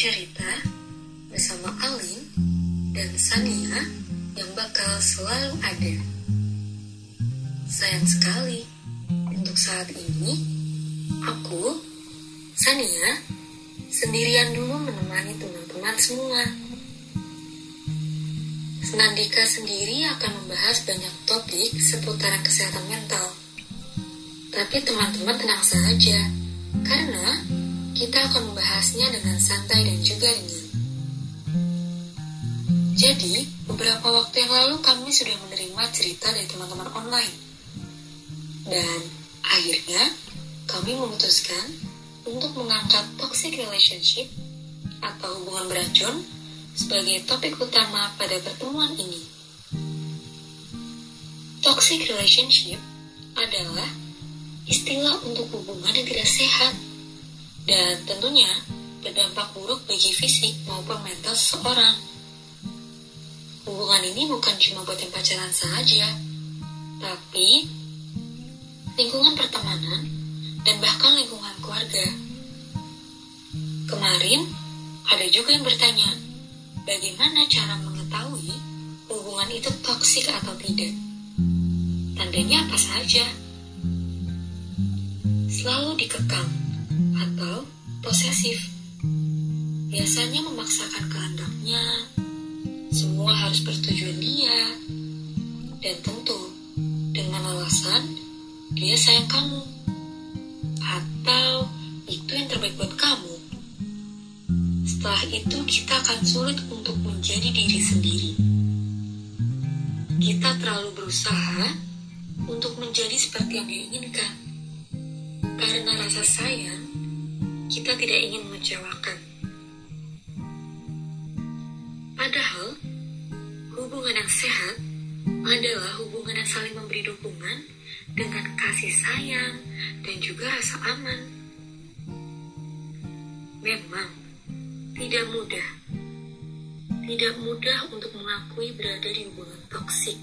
cerita bersama Alin dan Sania yang bakal selalu ada. Sayang sekali, untuk saat ini, aku, Sania, sendirian dulu menemani teman-teman semua. Senandika sendiri akan membahas banyak topik seputaran kesehatan mental. Tapi teman-teman tenang saja, karena kita akan membahasnya dengan santai dan juga ringan. Jadi, beberapa waktu yang lalu kami sudah menerima cerita dari teman-teman online. Dan akhirnya, kami memutuskan untuk mengangkat toxic relationship atau hubungan beracun sebagai topik utama pada pertemuan ini. Toxic relationship adalah istilah untuk hubungan yang tidak sehat dan tentunya berdampak buruk bagi fisik maupun mental seseorang. Hubungan ini bukan cuma buat yang pacaran saja, tapi lingkungan pertemanan dan bahkan lingkungan keluarga. Kemarin ada juga yang bertanya, bagaimana cara mengetahui hubungan itu toksik atau tidak? Tandanya apa saja? Selalu dikekang atau posesif. Biasanya memaksakan kehendaknya, semua harus persetujuan dia, dan tentu dengan alasan dia sayang kamu, atau itu yang terbaik buat kamu. Setelah itu kita akan sulit untuk menjadi diri sendiri. Kita terlalu berusaha untuk menjadi seperti yang diinginkan. Karena rasa sayang, kita tidak ingin mengecewakan. Padahal, hubungan yang sehat adalah hubungan yang saling memberi dukungan dengan kasih sayang dan juga rasa aman. Memang, tidak mudah. Tidak mudah untuk mengakui berada di hubungan toksik.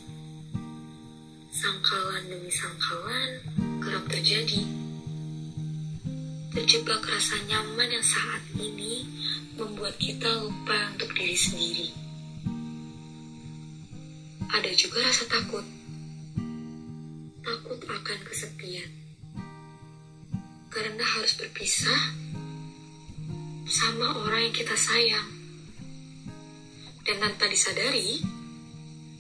Sangkalan demi sangkalan kerap terjadi. Terjebak rasa nyaman yang saat ini membuat kita lupa untuk diri sendiri. Ada juga rasa takut. Takut akan kesepian. Karena harus berpisah sama orang yang kita sayang. Dan tanpa disadari,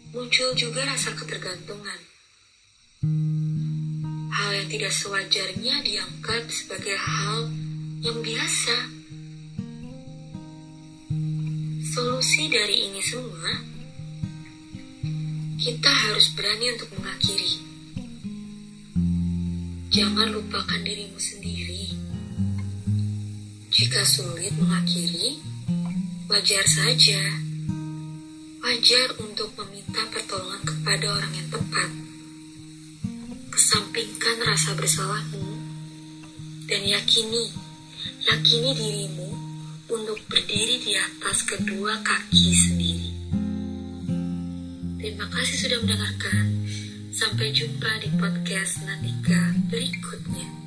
muncul juga rasa ketergantungan. Hal yang tidak sewajarnya dianggap sebagai hal yang biasa. Solusi dari ini semua, kita harus berani untuk mengakhiri. Jangan lupakan dirimu sendiri. Jika sulit mengakhiri, wajar saja. Wajar untuk meminta pertolongan kepada orang yang tepat. Kesampingkan rasa bersalahmu dan yakini, yakini dirimu untuk berdiri di atas kedua kaki sendiri. Terima kasih sudah mendengarkan. Sampai jumpa di podcast Nandika berikutnya.